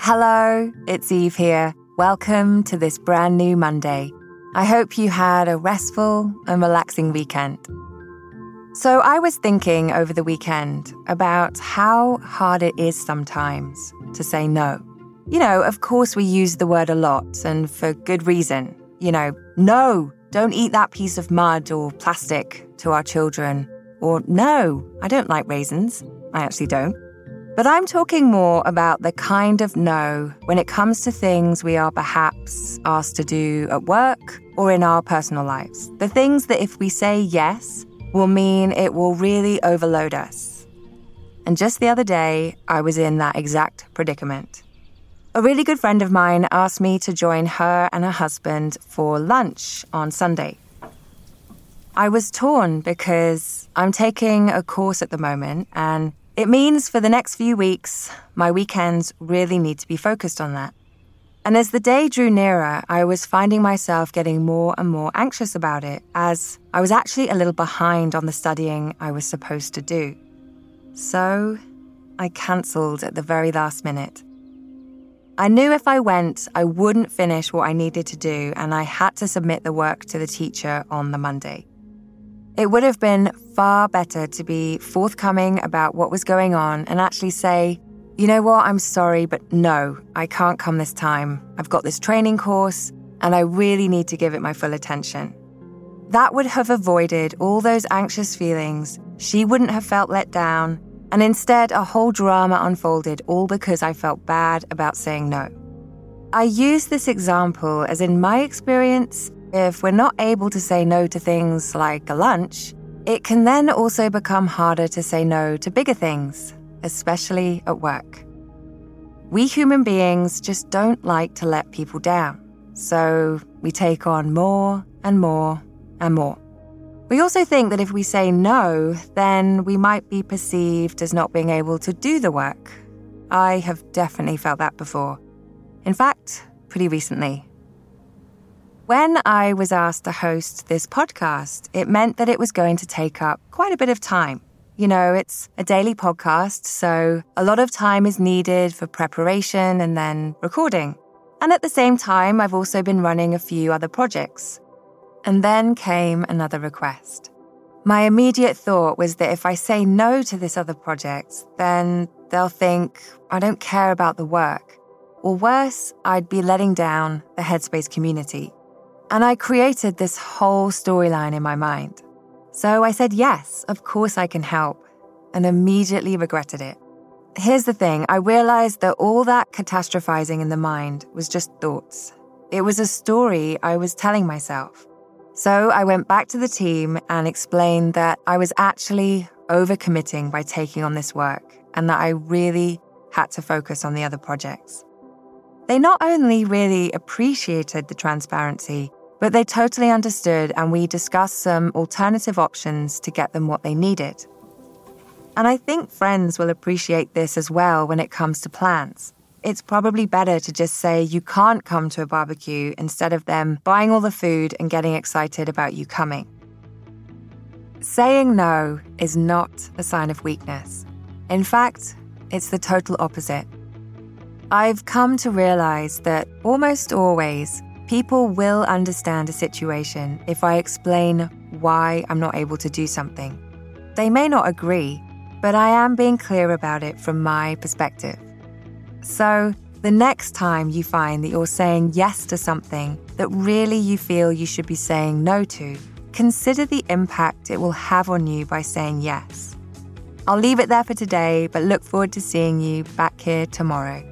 Hello, it's Eve here. Welcome to this brand new Monday. I hope you had a restful and relaxing weekend. So, I was thinking over the weekend about how hard it is sometimes to say no. You know, of course, we use the word a lot and for good reason. You know, no, don't eat that piece of mud or plastic to our children. Or no, I don't like raisins. I actually don't. But I'm talking more about the kind of no when it comes to things we are perhaps asked to do at work or in our personal lives. The things that if we say yes, will mean it will really overload us. And just the other day, I was in that exact predicament. A really good friend of mine asked me to join her and her husband for lunch on Sunday. I was torn because I'm taking a course at the moment and it means for the next few weeks, my weekends really need to be focused on that. And as the day drew nearer, I was finding myself getting more and more anxious about it, as I was actually a little behind on the studying I was supposed to do. So I cancelled at the very last minute. I knew if I went, I wouldn't finish what I needed to do, and I had to submit the work to the teacher on the Monday. It would have been far better to be forthcoming about what was going on and actually say, you know what, I'm sorry, but no, I can't come this time. I've got this training course and I really need to give it my full attention. That would have avoided all those anxious feelings. She wouldn't have felt let down. And instead, a whole drama unfolded all because I felt bad about saying no. I use this example as in my experience, if we're not able to say no to things like a lunch, it can then also become harder to say no to bigger things, especially at work. We human beings just don't like to let people down, so we take on more and more and more. We also think that if we say no, then we might be perceived as not being able to do the work. I have definitely felt that before. In fact, pretty recently. When I was asked to host this podcast, it meant that it was going to take up quite a bit of time. You know, it's a daily podcast, so a lot of time is needed for preparation and then recording. And at the same time, I've also been running a few other projects. And then came another request. My immediate thought was that if I say no to this other project, then they'll think I don't care about the work. Or worse, I'd be letting down the Headspace community. And I created this whole storyline in my mind. So I said, yes, of course I can help, and immediately regretted it. Here's the thing I realized that all that catastrophizing in the mind was just thoughts. It was a story I was telling myself. So I went back to the team and explained that I was actually overcommitting by taking on this work and that I really had to focus on the other projects. They not only really appreciated the transparency, but they totally understood, and we discussed some alternative options to get them what they needed. And I think friends will appreciate this as well when it comes to plans. It's probably better to just say you can't come to a barbecue instead of them buying all the food and getting excited about you coming. Saying no is not a sign of weakness. In fact, it's the total opposite. I've come to realize that almost always People will understand a situation if I explain why I'm not able to do something. They may not agree, but I am being clear about it from my perspective. So, the next time you find that you're saying yes to something that really you feel you should be saying no to, consider the impact it will have on you by saying yes. I'll leave it there for today, but look forward to seeing you back here tomorrow.